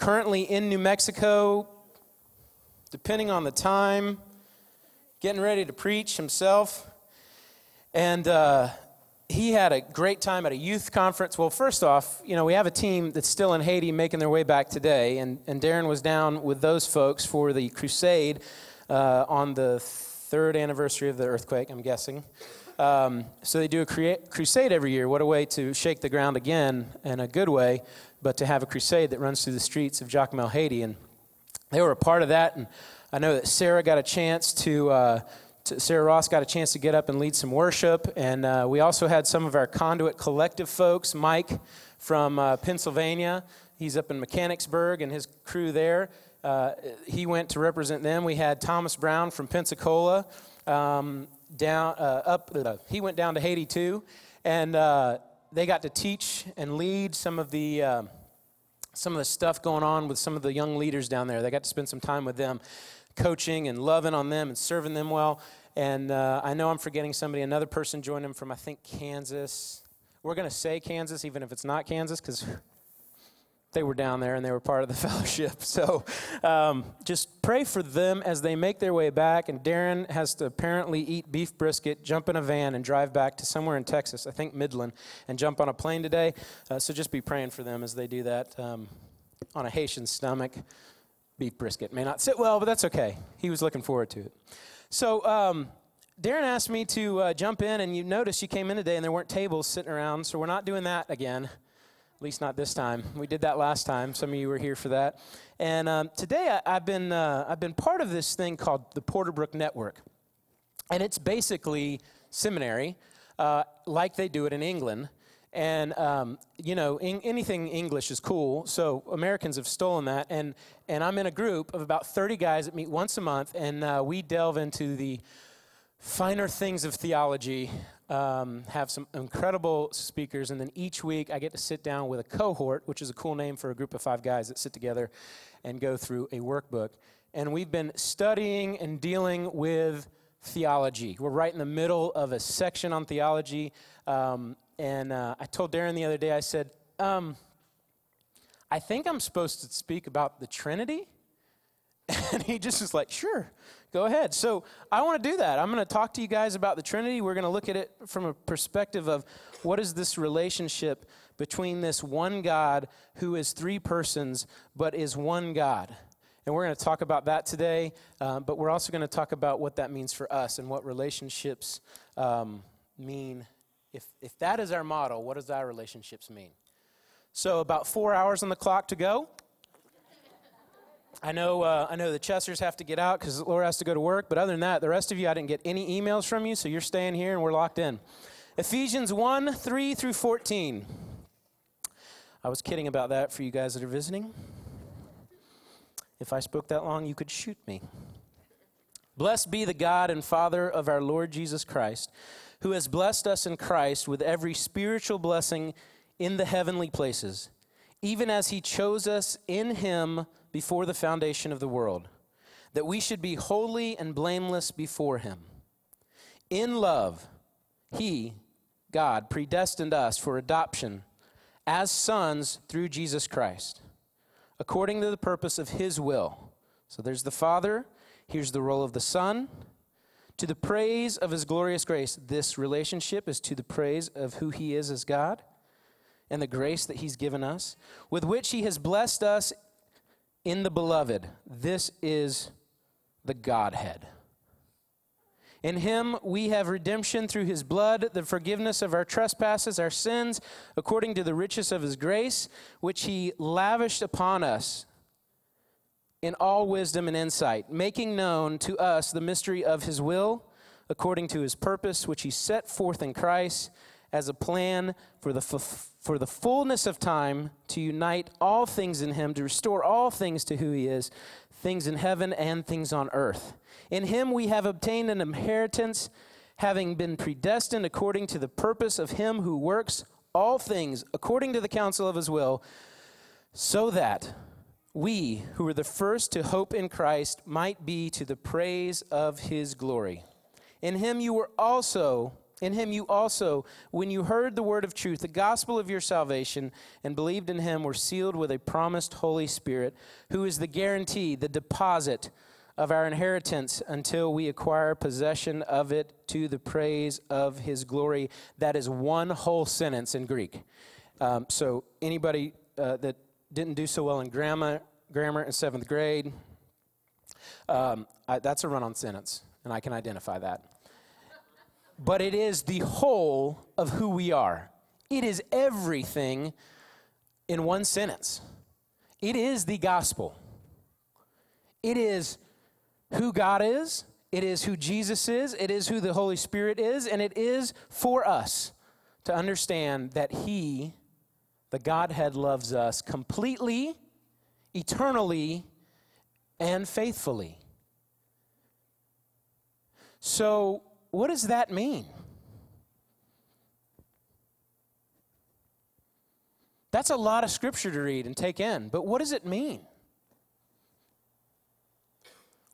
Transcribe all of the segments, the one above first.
currently in New Mexico, depending on the time, getting ready to preach himself. And uh, he had a great time at a youth conference. Well, first off, you know, we have a team that's still in Haiti making their way back today. And, and Darren was down with those folks for the crusade uh, on the third anniversary of the earthquake, I'm guessing. Um, so they do a crea- crusade every year. What a way to shake the ground again in a good way, but to have a crusade that runs through the streets of Jacmel, Haiti. And they were a part of that. And I know that Sarah got a chance to. Uh, Sarah Ross got a chance to get up and lead some worship. And uh, we also had some of our Conduit Collective folks, Mike from uh, Pennsylvania. He's up in Mechanicsburg and his crew there. Uh, he went to represent them. We had Thomas Brown from Pensacola um, down uh, up. Uh, he went down to Haiti too, and they got to teach and lead some of the some of the stuff going on with some of the young leaders down there. They got to spend some time with them coaching and loving on them and serving them well. And uh, I know I'm forgetting somebody. Another person joined them from, I think, Kansas. We're going to say Kansas, even if it's not Kansas, because they were down there and they were part of the fellowship. So um, just pray for them as they make their way back. And Darren has to apparently eat beef brisket, jump in a van, and drive back to somewhere in Texas, I think Midland, and jump on a plane today. Uh, so just be praying for them as they do that um, on a Haitian stomach beef brisket. May not sit well, but that's okay. He was looking forward to it. So, um, Darren asked me to uh, jump in, and you noticed you came in today and there weren't tables sitting around, so we're not doing that again. At least not this time. We did that last time. Some of you were here for that. And um, today I, have been uh, I've been part of this thing called the Porterbrook Network, and it's basically seminary, uh, like they do it in England. And, um, you know, in, anything English is cool. So Americans have stolen that. And, and I'm in a group of about 30 guys that meet once a month, and uh, we delve into the finer things of theology, um, have some incredible speakers, and then each week I get to sit down with a cohort, which is a cool name for a group of five guys that sit together and go through a workbook. And we've been studying and dealing with theology. We're right in the middle of a section on theology. Um, and uh, I told Darren the other day, I said, um, I think I'm supposed to speak about the Trinity. And he just was like, sure, go ahead. So I want to do that. I'm going to talk to you guys about the Trinity. We're going to look at it from a perspective of what is this relationship between this one God who is three persons but is one God. And we're going to talk about that today, uh, but we're also going to talk about what that means for us and what relationships um, mean if, if that is our model, what does our relationships mean? So, about four hours on the clock to go. I know, uh, I know the Chesters have to get out because Laura has to go to work, but other than that, the rest of you, I didn't get any emails from you, so you're staying here and we're locked in. Ephesians 1 3 through 14. I was kidding about that for you guys that are visiting. If I spoke that long, you could shoot me. Blessed be the God and Father of our Lord Jesus Christ who has blessed us in Christ with every spiritual blessing in the heavenly places, even as he chose us in him before the foundation of the world, that we should be holy and blameless before him. In love, he, God, predestined us for adoption as sons through Jesus Christ, according to the purpose of his will. So there's the Father, here's the role of the Son to the praise of his glorious grace. This relationship is to the praise of who he is as God and the grace that he's given us, with which he has blessed us in the beloved. This is the Godhead. In him we have redemption through his blood, the forgiveness of our trespasses, our sins, according to the riches of his grace, which he lavished upon us in all wisdom and insight, making known to us the mystery of his will, according to his purpose, which he set forth in Christ as a plan for the, for the fullness of time to unite all things in him, to restore all things to who he is, things in heaven and things on earth. In him we have obtained an inheritance, having been predestined according to the purpose of him who works all things according to the counsel of his will, so that we who were the first to hope in Christ might be to the praise of his glory. In him you were also In him you also, when you heard the word of truth, the gospel of your salvation, and believed in him, were sealed with a promised Holy Spirit, who is the guarantee, the deposit of our inheritance until we acquire possession of it to the praise of his glory. That is one whole sentence in Greek. Um, so, anybody uh, that didn't do so well in grammar, grammar in seventh grade, um, I, that's a run on sentence, and I can identify that but it is the whole of who we are. It is everything in one sentence. It is the gospel. It is who God is, it is who Jesus is, it is who the Holy Spirit is, and it is for us to understand that He, the Godhead, loves us completely, eternally, and faithfully. So, what does that mean? That's a lot of scripture to read and take in, but what does it mean?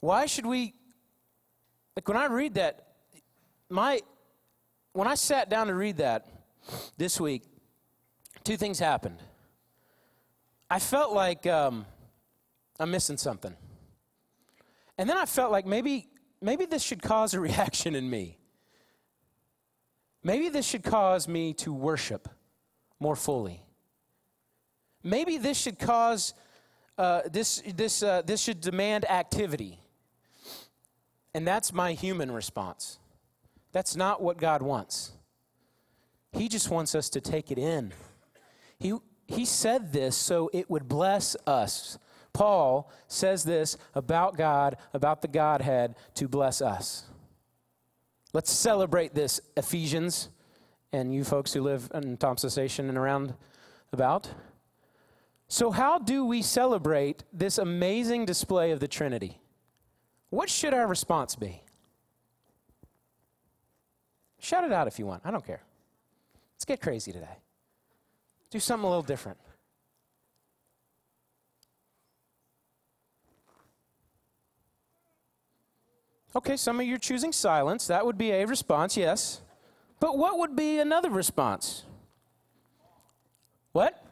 Why should we like when I read that my when I sat down to read that this week, two things happened. I felt like um, I'm missing something. And then I felt like maybe maybe this should cause a reaction in me. Maybe this should cause me to worship more fully. Maybe this should cause, uh, this, this, uh, this should demand activity. And that's my human response. That's not what God wants. He just wants us to take it in. He, he said this so it would bless us Paul says this about God, about the Godhead, to bless us. Let's celebrate this, Ephesians, and you folks who live in Thompson Station and around about. So, how do we celebrate this amazing display of the Trinity? What should our response be? Shout it out if you want. I don't care. Let's get crazy today. Do something a little different. Okay, some of you are choosing silence. That would be a response, yes. But what would be another response? What?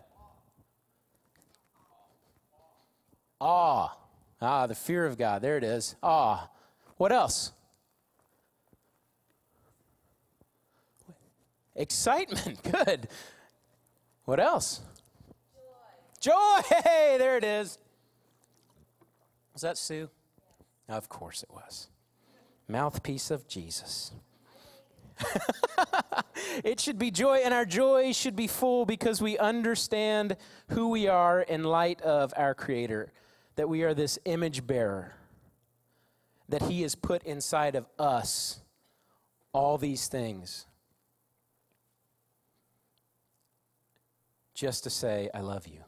Awe. Ah, the fear of God. There it is. Awe. What else? Excitement. Good. What else? Joy. Joy. Hey, there it is. Was that Sue? Of course it was mouthpiece of Jesus. it should be joy, and our joy should be full because we understand who we are in light of our Creator, that we are this image bearer, that He has put inside of us all these things. Just to say, I love you.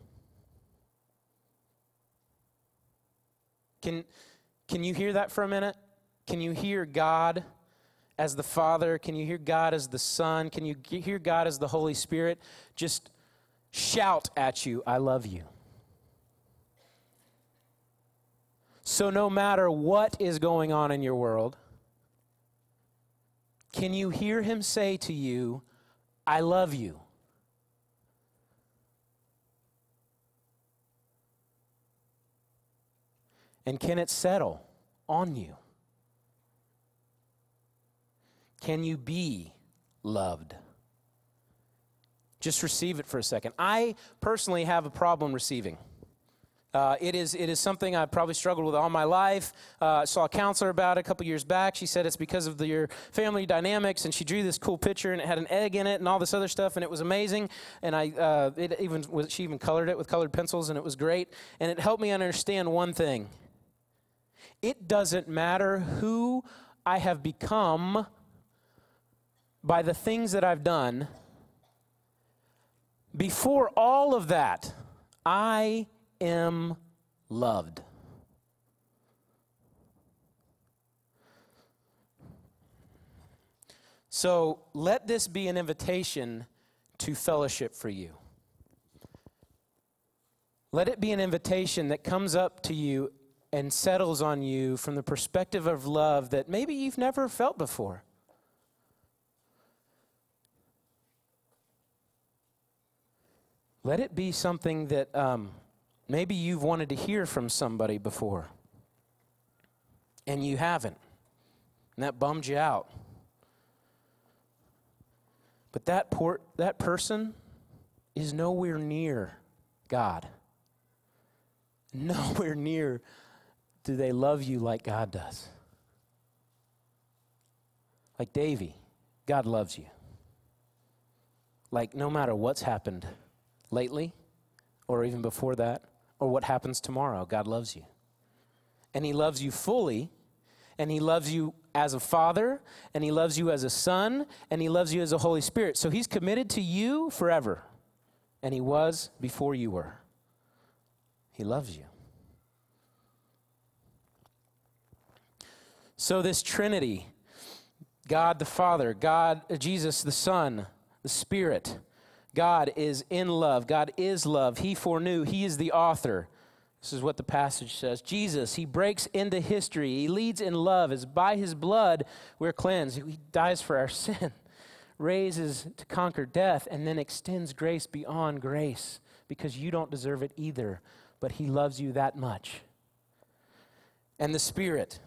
Can, can you hear that for a minute? Can you hear God as the Father? Can you hear God as the Son? Can you hear God as the Holy Spirit? Just shout at you, I love you. So, no matter what is going on in your world, can you hear Him say to you, I love you? And can it settle on you? Can you be loved? Just receive it for a second. I personally have a problem receiving. Uh, it, is, it is something I've probably struggled with all my life. Uh, I saw a counselor about it a couple years back. She said it's because of the, your family dynamics, and she drew this cool picture, and it had an egg in it, and all this other stuff, and it was amazing. And I, uh, it even was, she even colored it with colored pencils, and it was great. And it helped me understand one thing: it doesn't matter who I have become by the things that I've done, before all of that, I am loved. So let this be an invitation to fellowship for you. Let it be an invitation that comes up to you and settles on you from the perspective of love that maybe you've never felt before. Let it be something that um, maybe you've wanted to hear from somebody before and you haven't. And that bummed you out. But that, por- that person is nowhere near God. Nowhere near do they love you like God does. Like Davy, God loves you. Like no matter what's happened lately, or even before that, or what happens tomorrow, God loves you. And He loves you fully, and He loves you as a father, and He loves you as a son, and He loves you as a Holy Spirit. So He's committed to you forever, and He was before you were. He loves you. So, this Trinity God the Father, God, Jesus the Son, the Spirit, God is in love. God is love. He foreknew. He is the author. This is what the passage says. Jesus, he breaks into history. He leads in love. As by his blood we're cleansed. He dies for our sin, raises to conquer death, and then extends grace beyond grace because you don't deserve it either but He loves you that much. And the Spirit,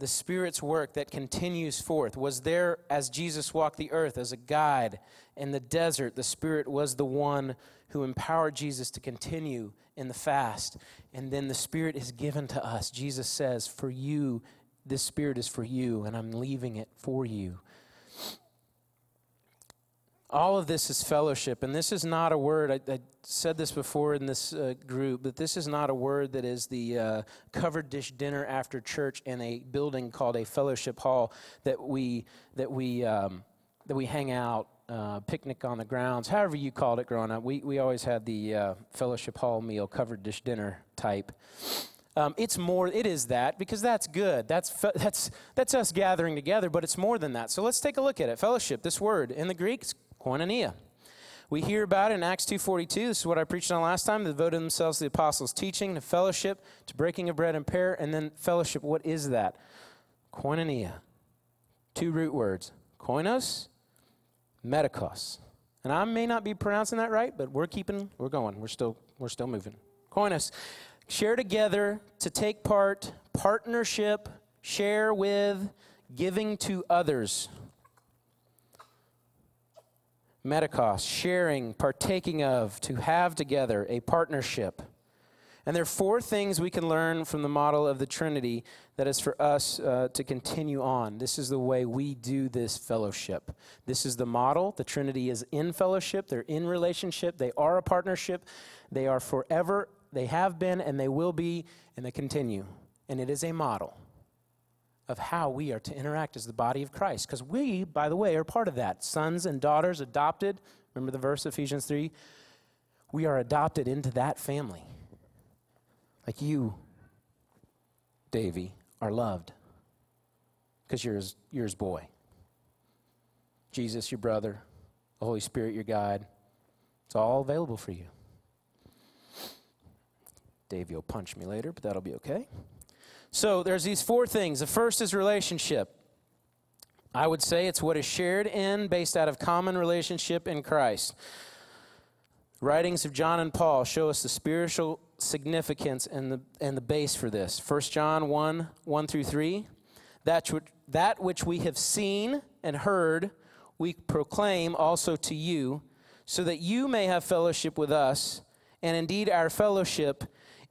the Spirit's work that continues forth, was there as Jesus walked the earth as a guide in the desert. The Spirit was the one who empowered Jesus to continue in the fast. And then the Spirit is given to us. Jesus says, For you, this Spirit is for you, and I'm leaving it for you. All of this is fellowship, and this is not a word. I, I said this before in this uh, group, but this is not a word that is the uh, covered dish dinner after church in a building called a fellowship hall that we that we um, that we hang out, uh, picnic on the grounds, however you called it growing up. We we always had the uh, fellowship hall meal, covered dish dinner type. Um, it's more. It is that because that's good. That's fe- that's that's us gathering together. But it's more than that. So let's take a look at it. Fellowship. This word in the Greek koinonia. We hear about it in Acts 2.42. This is what I preached on last time. They devoted themselves to the apostles' teaching, to fellowship, to breaking of bread and prayer, and then fellowship. What is that? Koinonia. Two root words. Koinos, medikos. And I may not be pronouncing that right, but we're keeping, we're going. We're still, we're still moving. Koinos. Share together, to take part, partnership, share with, giving to others. Medikos, sharing, partaking of, to have together, a partnership. And there are four things we can learn from the model of the Trinity that is for us uh, to continue on. This is the way we do this fellowship. This is the model. The Trinity is in fellowship, they're in relationship, they are a partnership, they are forever, they have been, and they will be, and they continue. And it is a model of how we are to interact as the body of Christ. Because we, by the way, are part of that. Sons and daughters adopted. Remember the verse, Ephesians 3? We are adopted into that family. Like you, Davy, are loved because you're his, you're his boy. Jesus, your brother, the Holy Spirit, your guide. It's all available for you. Davy will punch me later, but that'll be okay. So there's these four things. The first is relationship. I would say it's what is shared in, based out of common relationship in Christ. Writings of John and Paul show us the spiritual significance and the, and the base for this. 1 John 1 1 through 3. That, which, that which we have seen and heard, we proclaim also to you, so that you may have fellowship with us. And indeed, our fellowship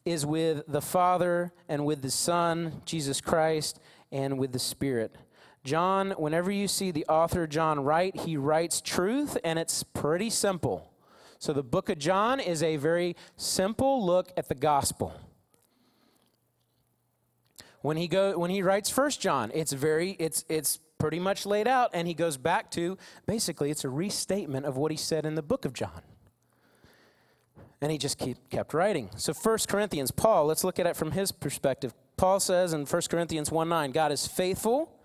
is with the Father and with the Son, Jesus Christ, and with the Spirit. John, whenever you see the author John write, he writes truth, and it's pretty simple. So the book of John is a very simple look at the gospel. When he go when he writes First John, it's very it's it's pretty much laid out, and he goes back to basically it's a restatement of what he said in the book of John. And he just keep, kept writing. So 1 Corinthians, Paul, let's look at it from his perspective. Paul says in 1 Corinthians 1 9, God is faithful,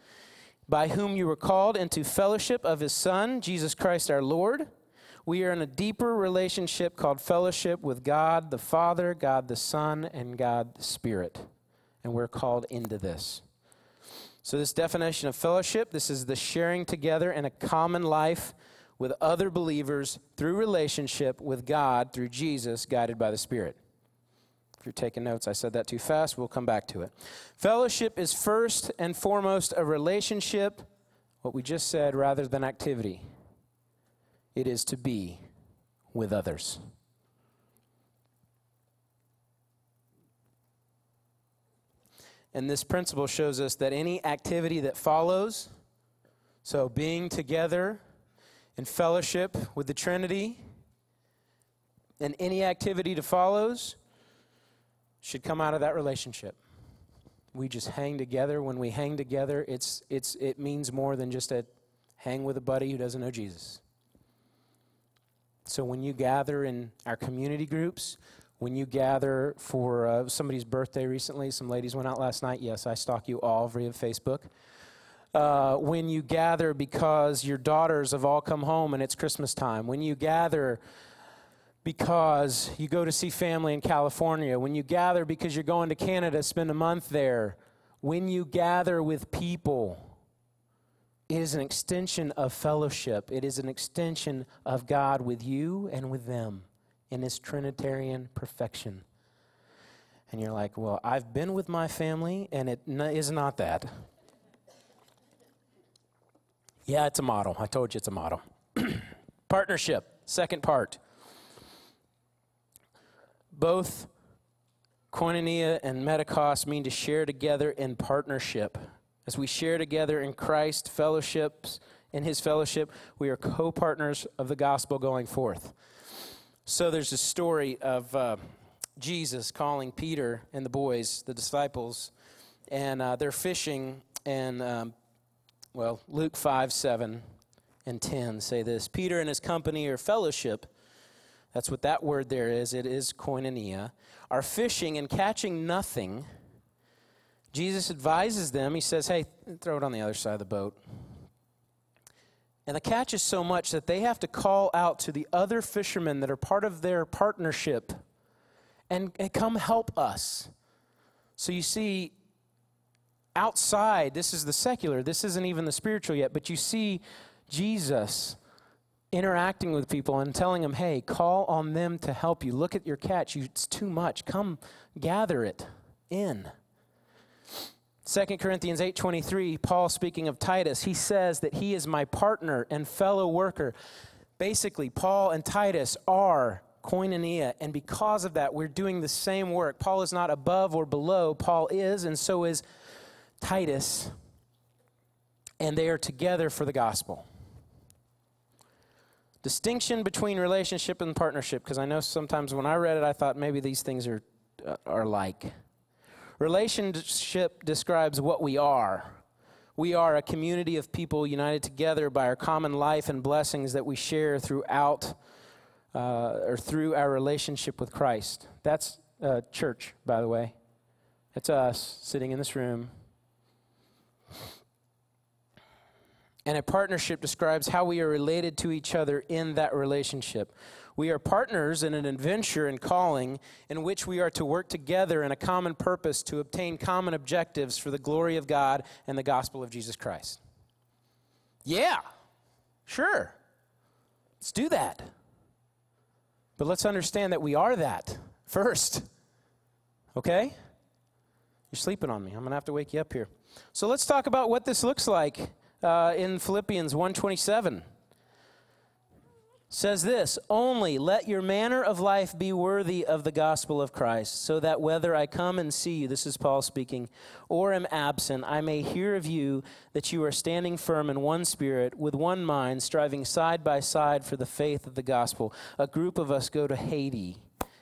by whom you were called into fellowship of his Son, Jesus Christ our Lord. We are in a deeper relationship called fellowship with God the Father, God the Son, and God the Spirit. And we're called into this. So, this definition of fellowship, this is the sharing together in a common life with other believers through relationship with God through Jesus, guided by the Spirit. If you're taking notes, I said that too fast. We'll come back to it. Fellowship is first and foremost a relationship, what we just said, rather than activity. It is to be with others. And this principle shows us that any activity that follows, so being together in fellowship with the Trinity, and any activity that follows should come out of that relationship. We just hang together. When we hang together, it's, it's, it means more than just a hang with a buddy who doesn't know Jesus. So when you gather in our community groups, when you gather for uh, somebody's birthday recently, some ladies went out last night. Yes, I stalk you all via Facebook. Uh, when you gather because your daughters have all come home and it's Christmas time. When you gather because you go to see family in California. When you gather because you're going to Canada, spend a month there. When you gather with people, it is an extension of fellowship. It is an extension of God with you and with them in his Trinitarian perfection. And you're like, well, I've been with my family, and it is not that. Yeah, it's a model. I told you it's a model. Partnership, second part. Both koinonia and metakos mean to share together in partnership. As we share together in Christ fellowships, in his fellowship, we are co partners of the gospel going forth. So there's a story of uh, Jesus calling Peter and the boys, the disciples, and uh, they're fishing. And, um, well, Luke 5 7 and 10 say this Peter and his company or fellowship, that's what that word there is, it is koinonia, are fishing and catching nothing. Jesus advises them, he says, Hey, throw it on the other side of the boat. And the catch is so much that they have to call out to the other fishermen that are part of their partnership and, and come help us. So you see, outside, this is the secular, this isn't even the spiritual yet, but you see Jesus interacting with people and telling them, hey, call on them to help you. Look at your catch. It's too much. Come gather it in. 2 Corinthians 8:23, Paul speaking of Titus, he says that he is my partner and fellow worker. Basically, Paul and Titus are koinonia, and because of that, we're doing the same work. Paul is not above or below, Paul is, and so is Titus, and they are together for the gospel. Distinction between relationship and partnership, because I know sometimes when I read it, I thought maybe these things are, uh, are like. Relationship describes what we are. We are a community of people united together by our common life and blessings that we share throughout uh, or through our relationship with Christ. That's uh, church, by the way. It's us sitting in this room. And a partnership describes how we are related to each other in that relationship. We are partners in an adventure and calling in which we are to work together in a common purpose to obtain common objectives for the glory of God and the gospel of Jesus Christ. Yeah, sure. Let's do that. But let's understand that we are that first. Okay? You're sleeping on me. I'm going to have to wake you up here. So let's talk about what this looks like uh, in Philippians 127 says this only let your manner of life be worthy of the gospel of Christ, so that whether I come and see you, this is Paul speaking, or am absent, I may hear of you that you are standing firm in one spirit, with one mind, striving side by side for the faith of the gospel. A group of us go to Haiti,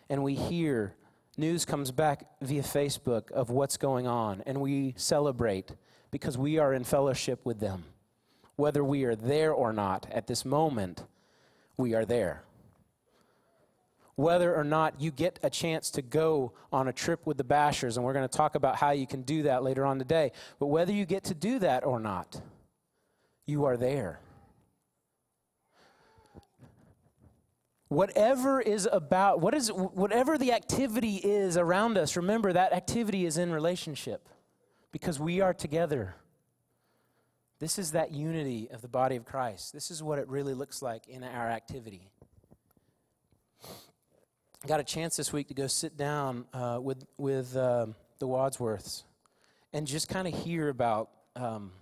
and we hear news comes back via Facebook of what's going on, and we celebrate because we are in fellowship with them. Whether we are there or not at this moment, we are there. Whether or not you get a chance to go on a trip with the Bashers, and we're going to talk about how you can do that later on today, but whether you get to do that or not, you are there. Whatever is about, what is, whatever the activity is around us, remember that activity is in relationship because we are together. This is that unity of the body of Christ. This is what it really looks like in our activity. I got a chance this week to go sit down uh, with, with uh, the Wadsworths and just kind of hear about. Um,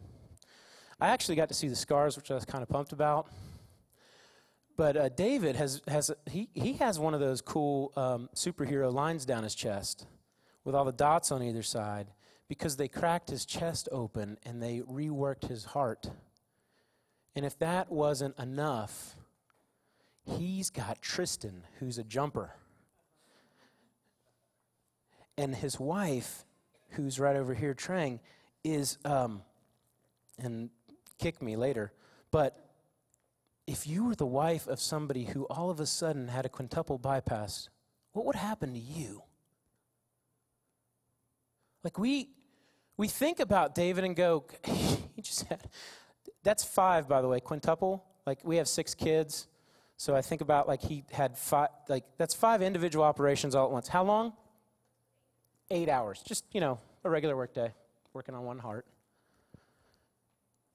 I actually got to see the scars, which I was kind of pumped about. But uh, David has, has he, he has one of those cool um, superhero lines down his chest with all the dots on either side because they cracked his chest open and they reworked his heart. And if that wasn't enough, he's got Tristan, who's a jumper. And his wife, who's right over here, Trang, is, um, and kick me later, but if you were the wife of somebody who all of a sudden had a quintuple bypass, what would happen to you? Like we we think about David and go, he just had, that's five, by the way, quintuple. Like we have six kids. So I think about like he had five, like that's five individual operations all at once. How long? Eight hours. Just, you know, a regular work day, working on one heart.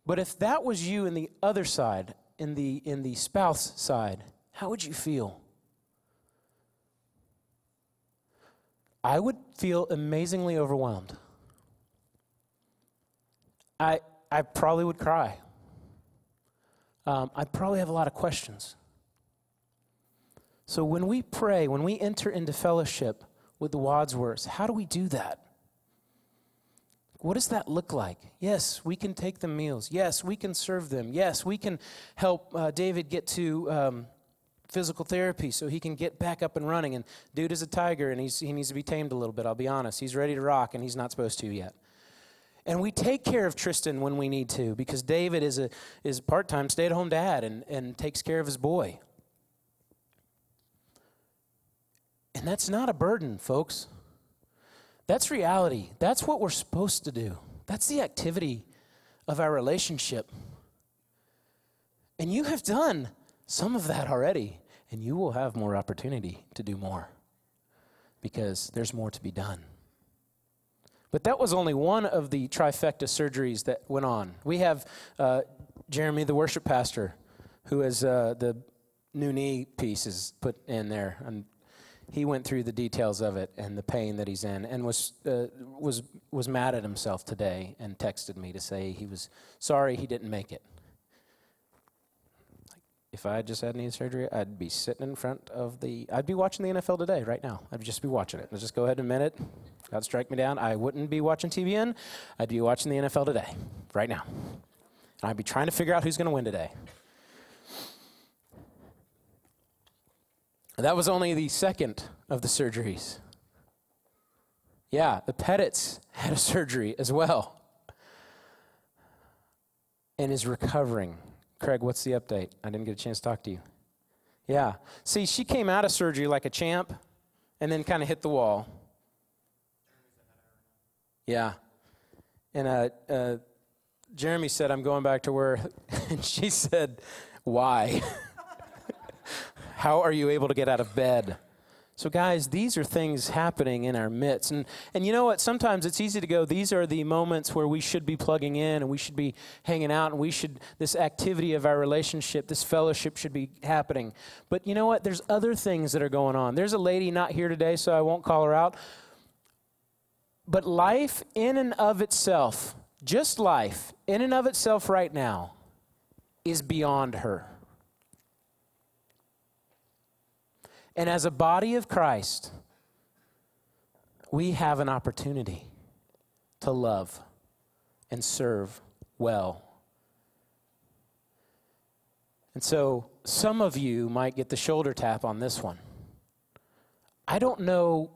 But if that was you in the other side, in the, in the spouse side, how would you feel? I would feel amazingly overwhelmed. I, I probably would cry. Um, I'd probably have a lot of questions. So when we pray, when we enter into fellowship with the Wadsworths, how do we do that? What does that look like? Yes, we can take them meals. Yes, we can serve them. Yes, we can help uh, David get to um, physical therapy so he can get back up and running. And dude is a tiger and he's, he needs to be tamed a little bit, I'll be honest. He's ready to rock and he's not supposed to yet. And we take care of Tristan when we need to because David is a, is part time stay at home dad and, and takes care of his boy. And that's not a burden, folks. That's reality. That's what we're supposed to do. That's the activity of our relationship. And you have done some of that already, and you will have more opportunity to do more because there's more to be done. But that was only one of the trifecta surgeries that went on. We have uh, Jeremy, the worship pastor, who has uh, the new knee piece is put in there, he went through the details of it and the pain that he's in, and was uh, was was mad at himself today, and texted me to say he was sorry he didn't make it if I just had knee surgery, I'd be sitting in front of the, I'd be watching the NFL today, right now. I'd just be watching it. Let's just go ahead and it. God strike me down. I wouldn't be watching TBN. I'd be watching the NFL today, right now. And I'd be trying to figure out who's going to win today. That was only the second of the surgeries. Yeah, the Pettits had a surgery as well and is recovering Craig, what's the update? I didn't get a chance to talk to you. Yeah. See, she came out of surgery like a champ and then kind of hit the wall. Yeah. And uh, uh, Jeremy said, I'm going back to where, and she said, Why? How are you able to get out of bed? So, guys, these are things happening in our midst. And, and you know what? Sometimes it's easy to go, these are the moments where we should be plugging in and we should be hanging out and we should, this activity of our relationship, this fellowship should be happening. But you know what? There's other things that are going on. There's a lady not here today, so I won't call her out. But life in and of itself, just life in and of itself right now, is beyond her. And as a body of Christ, we have an opportunity to love and serve well. And so some of you might get the shoulder tap on this one. I don't know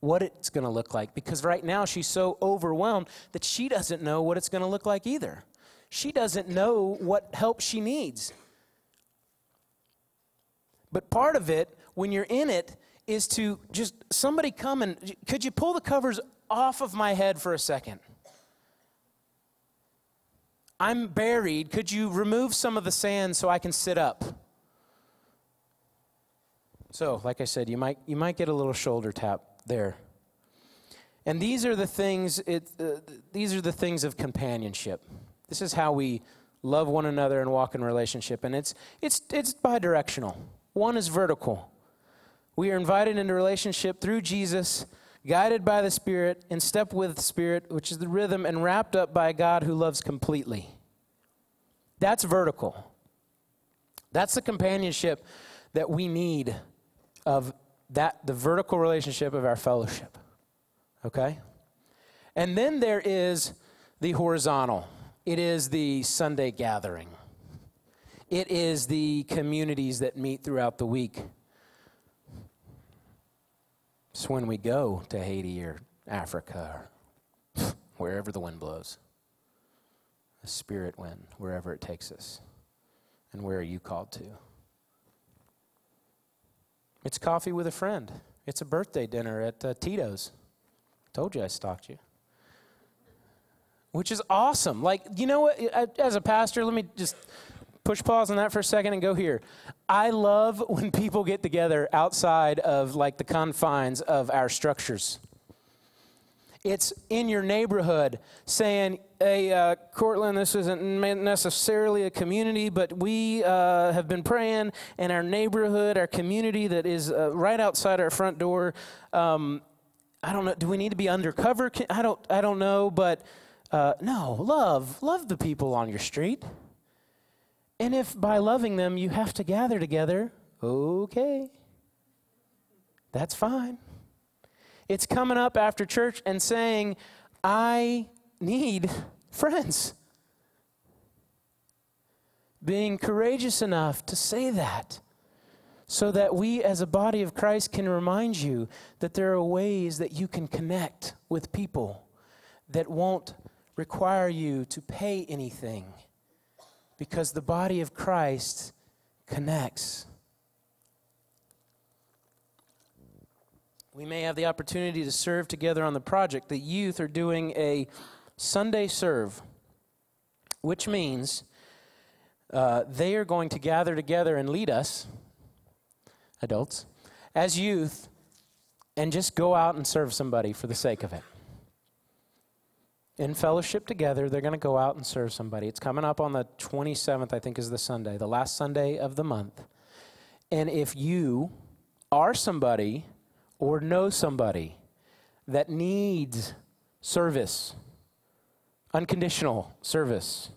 what it's going to look like because right now she's so overwhelmed that she doesn't know what it's going to look like either. She doesn't know what help she needs. But part of it when you're in it is to just somebody come and could you pull the covers off of my head for a second? I'm buried. Could you remove some of the sand so I can sit up? So, like I said, you might you might get a little shoulder tap there. And these are the things it, uh, these are the things of companionship. This is how we love one another and walk in relationship. And it's, it's, it's bi-directional. One is vertical. We are invited into relationship through Jesus, guided by the Spirit, in step with the Spirit, which is the rhythm, and wrapped up by a God who loves completely. That's vertical. That's the companionship that we need of that the vertical relationship of our fellowship. Okay? And then there is the horizontal. It is the Sunday gathering. It is the communities that meet throughout the week. It's when we go to Haiti or Africa or wherever the wind blows. The spirit wind, wherever it takes us. And where are you called to? It's coffee with a friend. It's a birthday dinner at uh, Tito's. Told you I stalked you which is awesome. Like, you know what? As a pastor, let me just push pause on that for a second and go here. I love when people get together outside of like the confines of our structures. It's in your neighborhood saying, hey, uh, Kortland, this isn't necessarily a community, but we uh, have been praying in our neighborhood, our community that is uh, right outside our front door. Um, I don't know. Do we need to be undercover? I don't. I don't know. But uh, no, love. Love the people on your street. And if by loving them you have to gather together, okay. That's fine. It's coming up after church and saying, I need friends. Being courageous enough to say that so that we as a body of Christ can remind you that there are ways that you can connect with people that won't require you to pay anything because the body of Christ connects. We may have the opportunity to serve together on the project. The youth are doing a Sunday serve, which means uh, they are going to gather together and lead us, adults, as youth, and just go out and serve somebody for the sake of it in fellowship together. They're going to go out and serve somebody. It's coming up on the 27th, I think, is the Sunday, the last Sunday of the month. And if you are somebody or know somebody that needs service, unconditional service,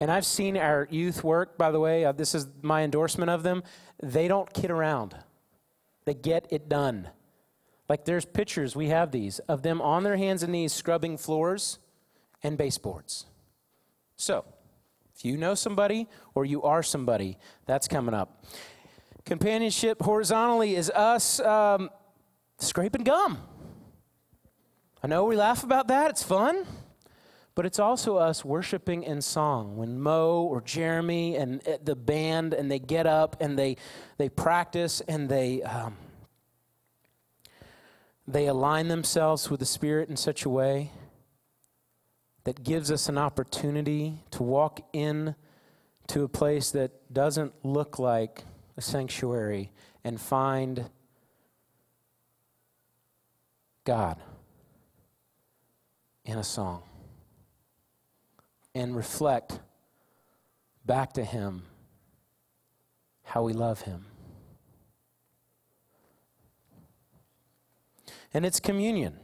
and I've seen our youth work, by the way, uh, this is my endorsement of them. They don't kid around, they get it done. Like there's pictures, we have these, of them on their hands and knees scrubbing floors and baseboards. So, if you know somebody or you are somebody, that's coming up. Companionship horizontally is us um, scraping gum. I know we laugh about that, it's fun. But it's also us worshiping in song. When Mo or Jeremy and uh, the band and they get up and they they practice and they um, they align themselves with the Spirit in such a way that gives us an opportunity to walk in to a place that doesn't look like a sanctuary and find God in a song and reflect back to Him how we love Him. And it's communion.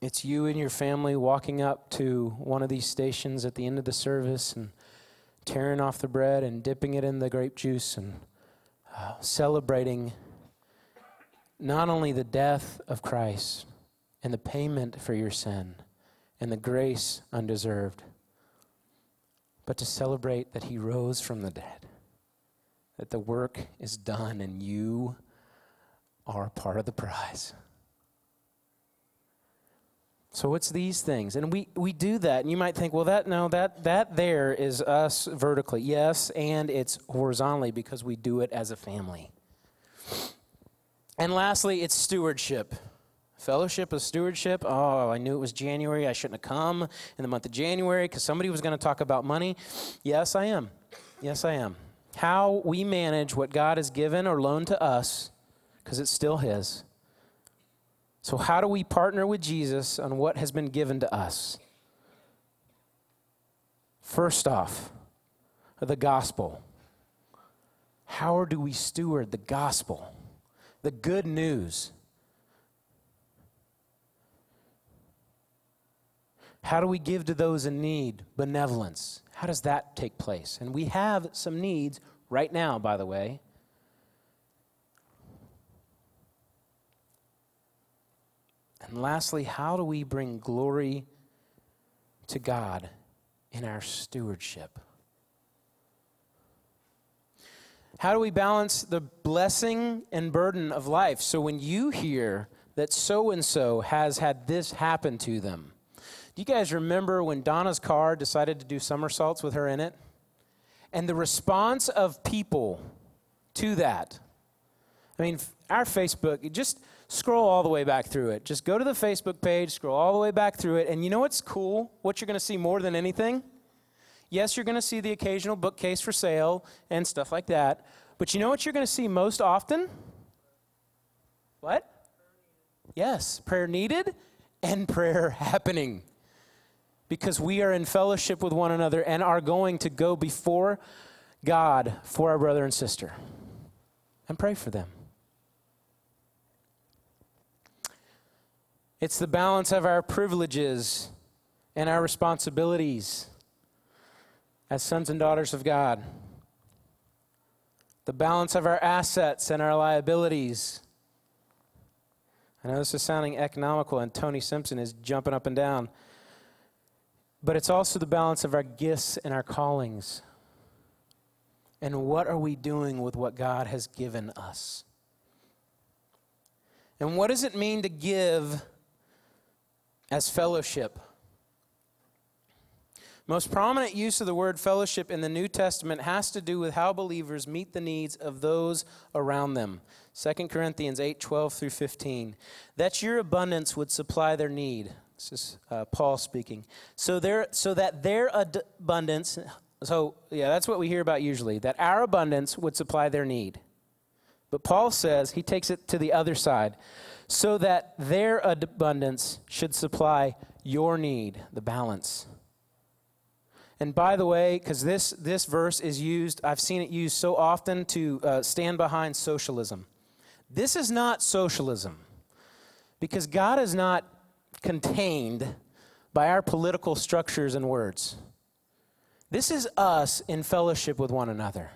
It's you and your family walking up to one of these stations at the end of the service and tearing off the bread and dipping it in the grape juice and uh, celebrating not only the death of Christ and the payment for your sin and the grace undeserved, but to celebrate that he rose from the dead, that the work is done and you are part of the prize. So it's these things. And we, we do that. And you might think, well, that no, that that there is us vertically. Yes, and it's horizontally because we do it as a family. And lastly, it's stewardship. Fellowship of stewardship. Oh, I knew it was January. I shouldn't have come in the month of January because somebody was going to talk about money. Yes, I am. Yes, I am. How we manage what God has given or loaned to us, because it's still His so, how do we partner with Jesus on what has been given to us? First off, the gospel. How do we steward the gospel, the good news? How do we give to those in need? Benevolence. How does that take place? And we have some needs right now, by the way. And lastly, how do we bring glory to God in our stewardship? How do we balance the blessing and burden of life? So when you hear that so and so has had this happen to them, do you guys remember when Donna's car decided to do somersaults with her in it? And the response of people to that. I mean, our Facebook, just scroll all the way back through it. Just go to the Facebook page, scroll all the way back through it, and you know what's cool? What you're going to see more than anything? Yes, you're going to see the occasional bookcase for sale and stuff like that. But you know what you're going to see most often? What? Yes, prayer needed and prayer happening. Because we are in fellowship with one another and are going to go before God for our brother and sister and pray for them. It's the balance of our privileges and our responsibilities as sons and daughters of God. The balance of our assets and our liabilities. I know this is sounding economical, and Tony Simpson is jumping up and down. But it's also the balance of our gifts and our callings. And what are we doing with what God has given us? And what does it mean to give as fellowship. Most prominent use of the word fellowship in the New Testament has to do with how believers meet the needs of those around them. 2 Corinthians 8 12 through 15. That your abundance would supply their need. This is uh, Paul speaking. So, there, so that their ad- abundance, so yeah, that's what we hear about usually, that our abundance would supply their need. But Paul says, he takes it to the other side so that their abundance should supply your need, the balance. And by the way, because this, this verse is used, I've seen it used so often to uh, stand behind socialism. This is not socialism, because God is not contained by our political structures and words. This is us in fellowship with one another.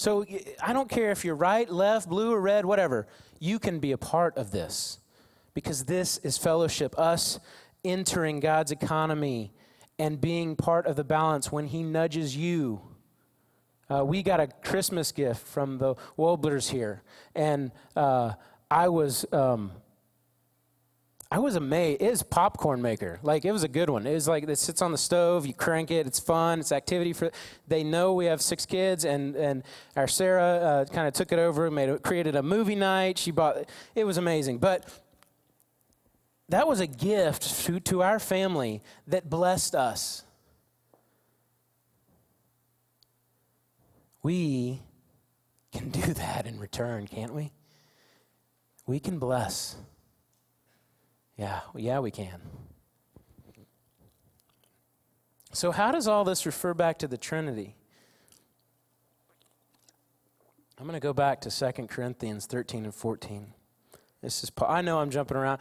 So I don't care if you're right, left, blue, or red, whatever you can be a part of this because this is fellowship, us entering God's economy and being part of the balance when He nudges you. Uh, we got a Christmas gift from the Woblers here, and uh, I was um, I was amazed. It is popcorn maker. Like it was a good one. It was like it sits on the stove. You crank it. It's fun. It's activity for. They know we have six kids, and and our Sarah uh, kind of took it over, made it, created a movie night. She bought. It was amazing, but that was a gift to, to our family that blessed us. We can do that in return, can't we? We can bless. Yeah, yeah, we can. So, how does all this refer back to the Trinity? I'm going to go back to 2 Corinthians 13 and 14. This is I know I'm jumping around.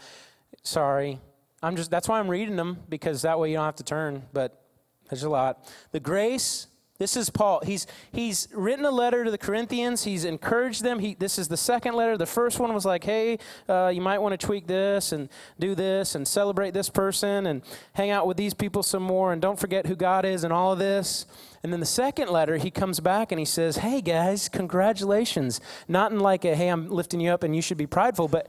Sorry. I'm just that's why I'm reading them because that way you don't have to turn, but there's a lot. The grace this is Paul. He's, he's written a letter to the Corinthians. He's encouraged them. He, this is the second letter. The first one was like, hey, uh, you might want to tweak this and do this and celebrate this person and hang out with these people some more and don't forget who God is and all of this. And then the second letter, he comes back and he says, hey, guys, congratulations. Not in like a, hey, I'm lifting you up and you should be prideful, but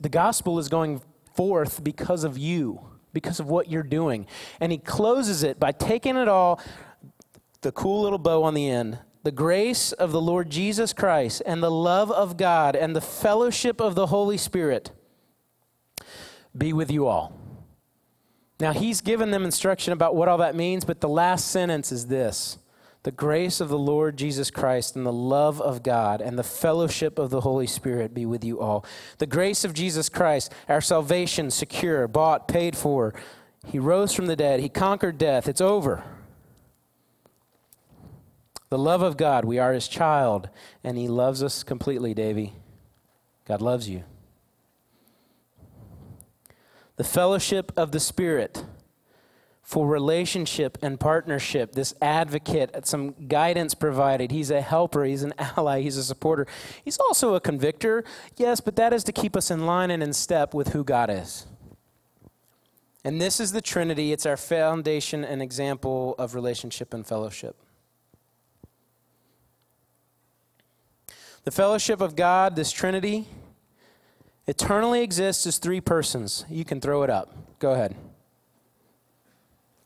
the gospel is going forth because of you because of what you're doing. And he closes it by taking it all, the cool little bow on the end. The grace of the Lord Jesus Christ and the love of God and the fellowship of the Holy Spirit be with you all. Now, he's given them instruction about what all that means, but the last sentence is this the grace of the Lord Jesus Christ and the love of God and the fellowship of the Holy Spirit be with you all. The grace of Jesus Christ, our salvation secure, bought, paid for. He rose from the dead. He conquered death. It's over. The love of God. We are his child, and he loves us completely, Davy. God loves you. The fellowship of the Spirit for relationship and partnership, this advocate, some guidance provided. He's a helper, he's an ally, he's a supporter. He's also a convictor, yes, but that is to keep us in line and in step with who God is. And this is the Trinity. It's our foundation and example of relationship and fellowship. The fellowship of God, this Trinity, eternally exists as three persons. You can throw it up. Go ahead.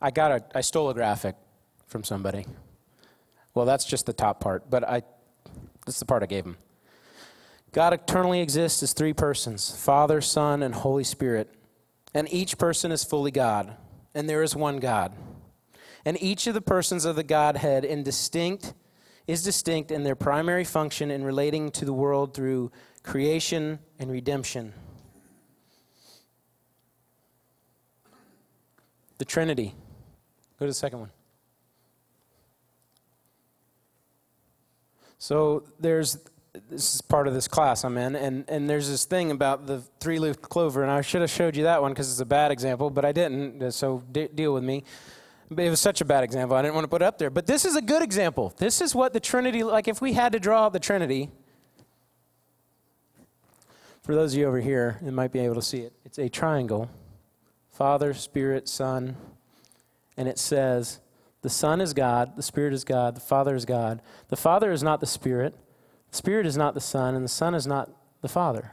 I got a, I stole a graphic from somebody. Well, that's just the top part, but I, that's the part I gave him. God eternally exists as three persons Father, Son, and Holy Spirit. And each person is fully God, and there is one God. And each of the persons of the Godhead in distinct is distinct in their primary function in relating to the world through creation and redemption. The Trinity. Go to the second one. So there's this is part of this class I'm in, and, and there's this thing about the three leaf clover, and I should have showed you that one because it's a bad example, but I didn't, uh, so de- deal with me. But it was such a bad example, I didn't want to put it up there. But this is a good example. This is what the Trinity, like if we had to draw the Trinity, for those of you over here, you might be able to see it. It's a triangle Father, Spirit, Son, and it says, the Son is God, the Spirit is God, the Father is God. The Father is not the Spirit, the Spirit is not the Son, and the Son is not the Father.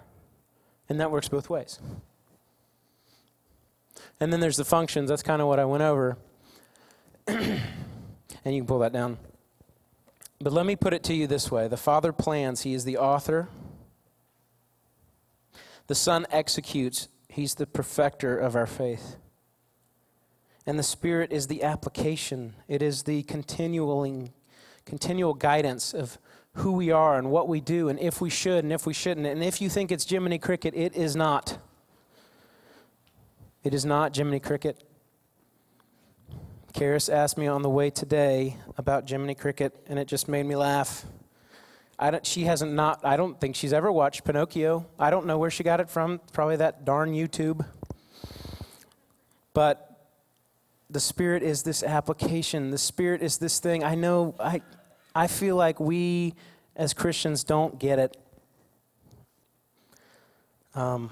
And that works both ways. And then there's the functions. That's kind of what I went over. and you can pull that down. But let me put it to you this way the Father plans, He is the author. The Son executes, He's the perfecter of our faith. And the Spirit is the application, it is the continuing, continual guidance of who we are and what we do and if we should and if we shouldn't. And if you think it's Jiminy Cricket, it is not. It is not Jiminy Cricket. Karis asked me on the way today about Jiminy Cricket, and it just made me laugh. I don't, she hasn't not. I don't think she's ever watched Pinocchio. I don't know where she got it from. Probably that darn YouTube. But the Spirit is this application. The Spirit is this thing. I know, I, I feel like we as Christians don't get it. Um,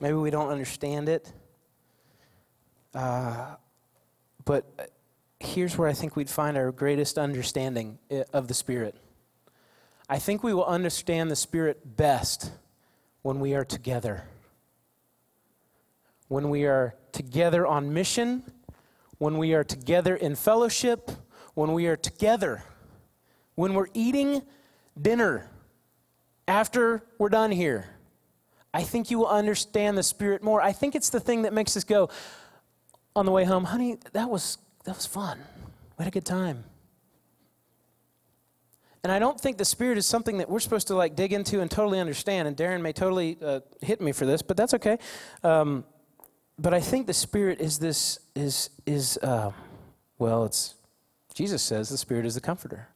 maybe we don't understand it. Uh, but here's where I think we'd find our greatest understanding of the Spirit. I think we will understand the Spirit best when we are together when we are together on mission, when we are together in fellowship, when we are together, when we're eating dinner after we're done here. I think you will understand the Spirit more. I think it's the thing that makes us go on the way home, honey, that was, that was fun. We had a good time. And I don't think the Spirit is something that we're supposed to like dig into and totally understand. And Darren may totally uh, hit me for this, but that's okay. Um, but I think the Spirit is this is is uh, well, it's Jesus says the Spirit is the comforter.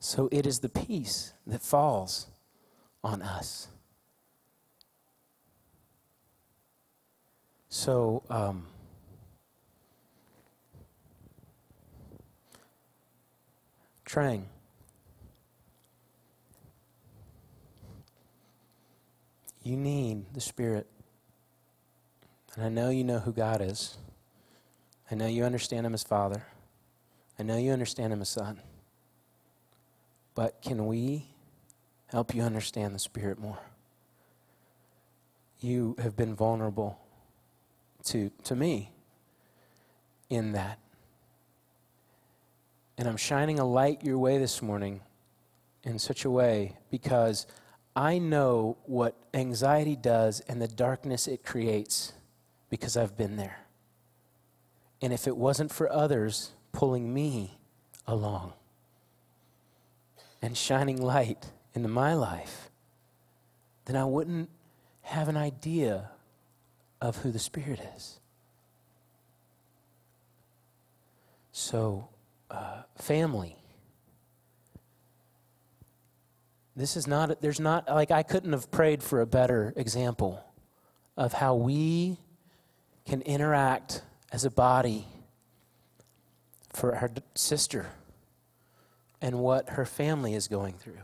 So it is the peace that falls on us. So um, Trang. You need the Spirit. And I know you know who God is. I know you understand Him as Father. I know you understand Him as Son. But can we help you understand the Spirit more? You have been vulnerable to, to me in that. And I'm shining a light your way this morning in such a way because I know what anxiety does and the darkness it creates because I've been there. And if it wasn't for others pulling me along and shining light into my life, then I wouldn't have an idea of who the Spirit is. So, uh, family. This is not, there's not, like, I couldn't have prayed for a better example of how we can interact as a body for her sister and what her family is going through.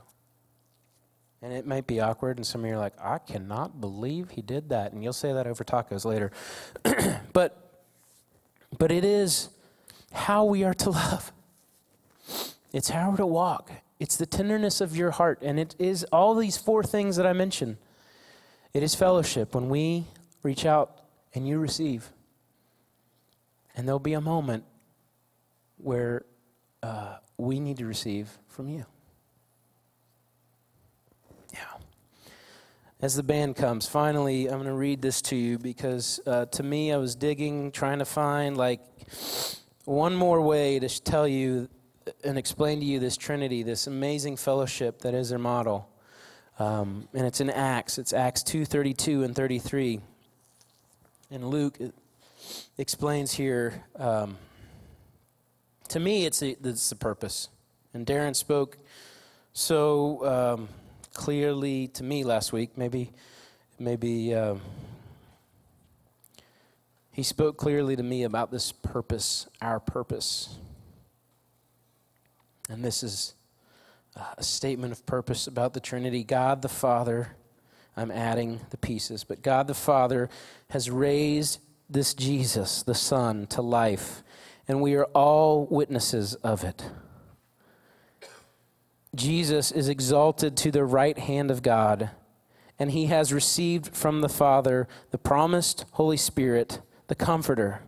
And it might be awkward, and some of you are like, I cannot believe he did that. And you'll say that over tacos later. but, but it is how we are to love, it's how we're to walk, it's the tenderness of your heart. And it is all these four things that I mentioned. It is fellowship when we reach out and you receive. And there'll be a moment where uh, we need to receive from you. Yeah. As the band comes, finally, I'm going to read this to you because uh, to me, I was digging, trying to find like one more way to tell you and explain to you this Trinity, this amazing fellowship that is their model. Um, and it's in Acts. It's Acts 2 32 and 33. And Luke explains here. Um, to me, it's, it's the purpose. And Darren spoke so um, clearly to me last week. Maybe, maybe uh, he spoke clearly to me about this purpose, our purpose. And this is a statement of purpose about the Trinity. God the Father, I'm adding the pieces, but God the Father has raised this Jesus, the Son, to life and we are all witnesses of it. Jesus is exalted to the right hand of God, and he has received from the Father the promised Holy Spirit, the Comforter,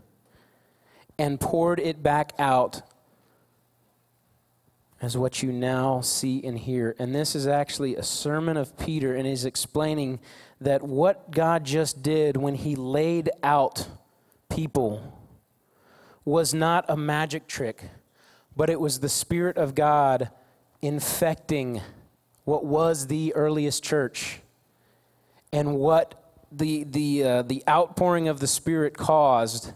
and poured it back out as what you now see and hear. And this is actually a sermon of Peter, and he's explaining that what God just did when he laid out people was not a magic trick, but it was the Spirit of God infecting what was the earliest church and what the, the, uh, the outpouring of the Spirit caused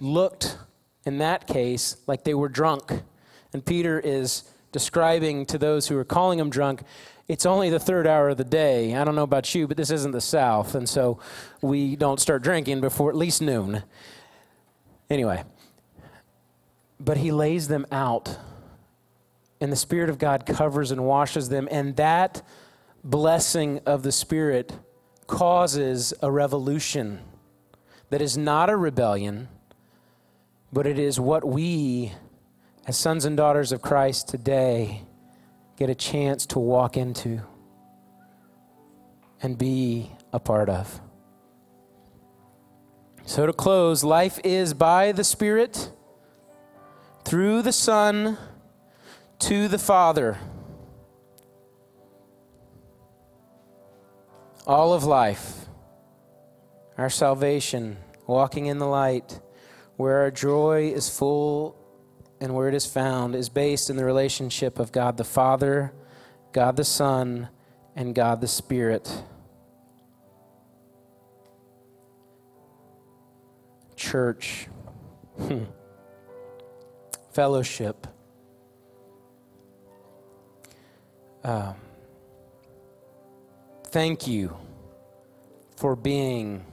looked, in that case, like they were drunk. And Peter is describing to those who are calling him drunk, it's only the third hour of the day. I don't know about you, but this isn't the South. And so we don't start drinking before at least noon. Anyway, but he lays them out. And the Spirit of God covers and washes them. And that blessing of the Spirit causes a revolution that is not a rebellion, but it is what we, as sons and daughters of Christ today, get a chance to walk into and be a part of. So, to close, life is by the Spirit through the Son to the Father. All of life, our salvation, walking in the light, where our joy is full and where it is found, is based in the relationship of God the Father, God the Son, and God the Spirit. Church. Hmm fellowship. Um, thank you for being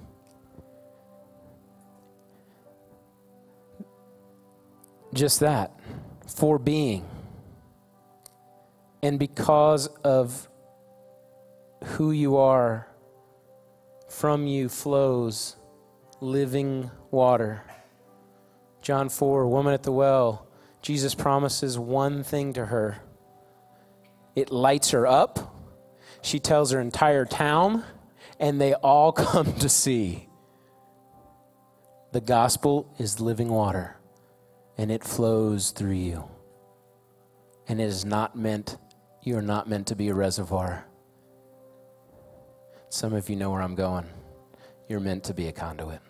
just that, for being. And because of who you are, from you flows living water. John 4, woman at the well, Jesus promises one thing to her it lights her up. She tells her entire town, and they all come to see. The gospel is living water, and it flows through you. And it is not meant, you are not meant to be a reservoir. Some of you know where I'm going. You're meant to be a conduit.